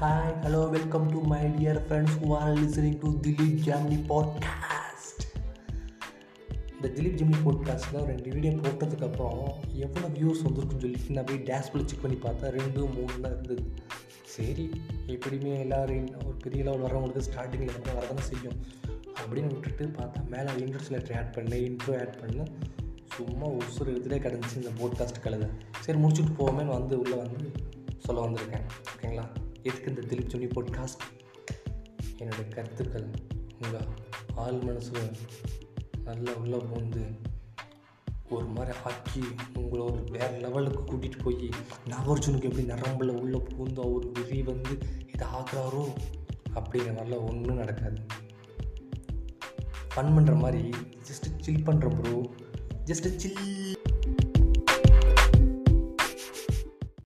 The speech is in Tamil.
Hi, hello, welcome to my dear friends who are listening to Dilip Jamni podcast. இந்த திலீப் ஜிம்னி பாட்காஸ்ட்டில் ரெண்டு வீடியோ போட்டதுக்கப்புறம் எவ்வளோ வியூஸ் வந்துருக்குன்னு சொல்லிட்டு நான் போய் டேஷ்பில் செக் பண்ணி பார்த்தா ரெண்டு மூணு தான் இருந்தது. சரி எப்படியுமே எல்லோரும் ஒரு பெரிய லெவல் வரவங்களுக்கு ஸ்டார்டிங்கில் வந்து வரதானே செய்யும். அப்படின்னு விட்டுட்டு பார்த்தா மேலே இன்ட்ரெஸ்ட் லெட்டர் ஆட் பண்ணேன் இன்ட்ரோ ஆட் பண்ணேன். சும்மா உசுறு எழுதிலே கிடந்துச்சு இந்த போட்காஸ்ட் கழுத. சரி முடிச்சுட்டு போவோமேன்னு வந்து உள்ளே வந்து சொல்ல வந்திருக்கேன். ஓகேங்களா எதுக்கு இந்த திலீப் சொன்னி பாட்காஸ்ட் என்னுடைய கருத்துக்கள் உங்கள் ஆள் மனசில் நல்லா உள்ளே போந்து ஒரு மாதிரி ஆக்கி உங்களை ஒரு வேறு லெவலுக்கு கூட்டிகிட்டு போய் நாகார்ஜுனுக்கு எப்படி நரம்பில் உள்ளே பூந்து அவர் விரி வந்து இதை ஆக்குறாரோ அப்படிங்கிற மாதிரிலாம் ஒன்றும் நடக்காது. ஃபன் பண்ணுற மாதிரி ஜஸ்ட்டு சில் பண்ணுற ப்ரோ ஜஸ்ட்டு சில்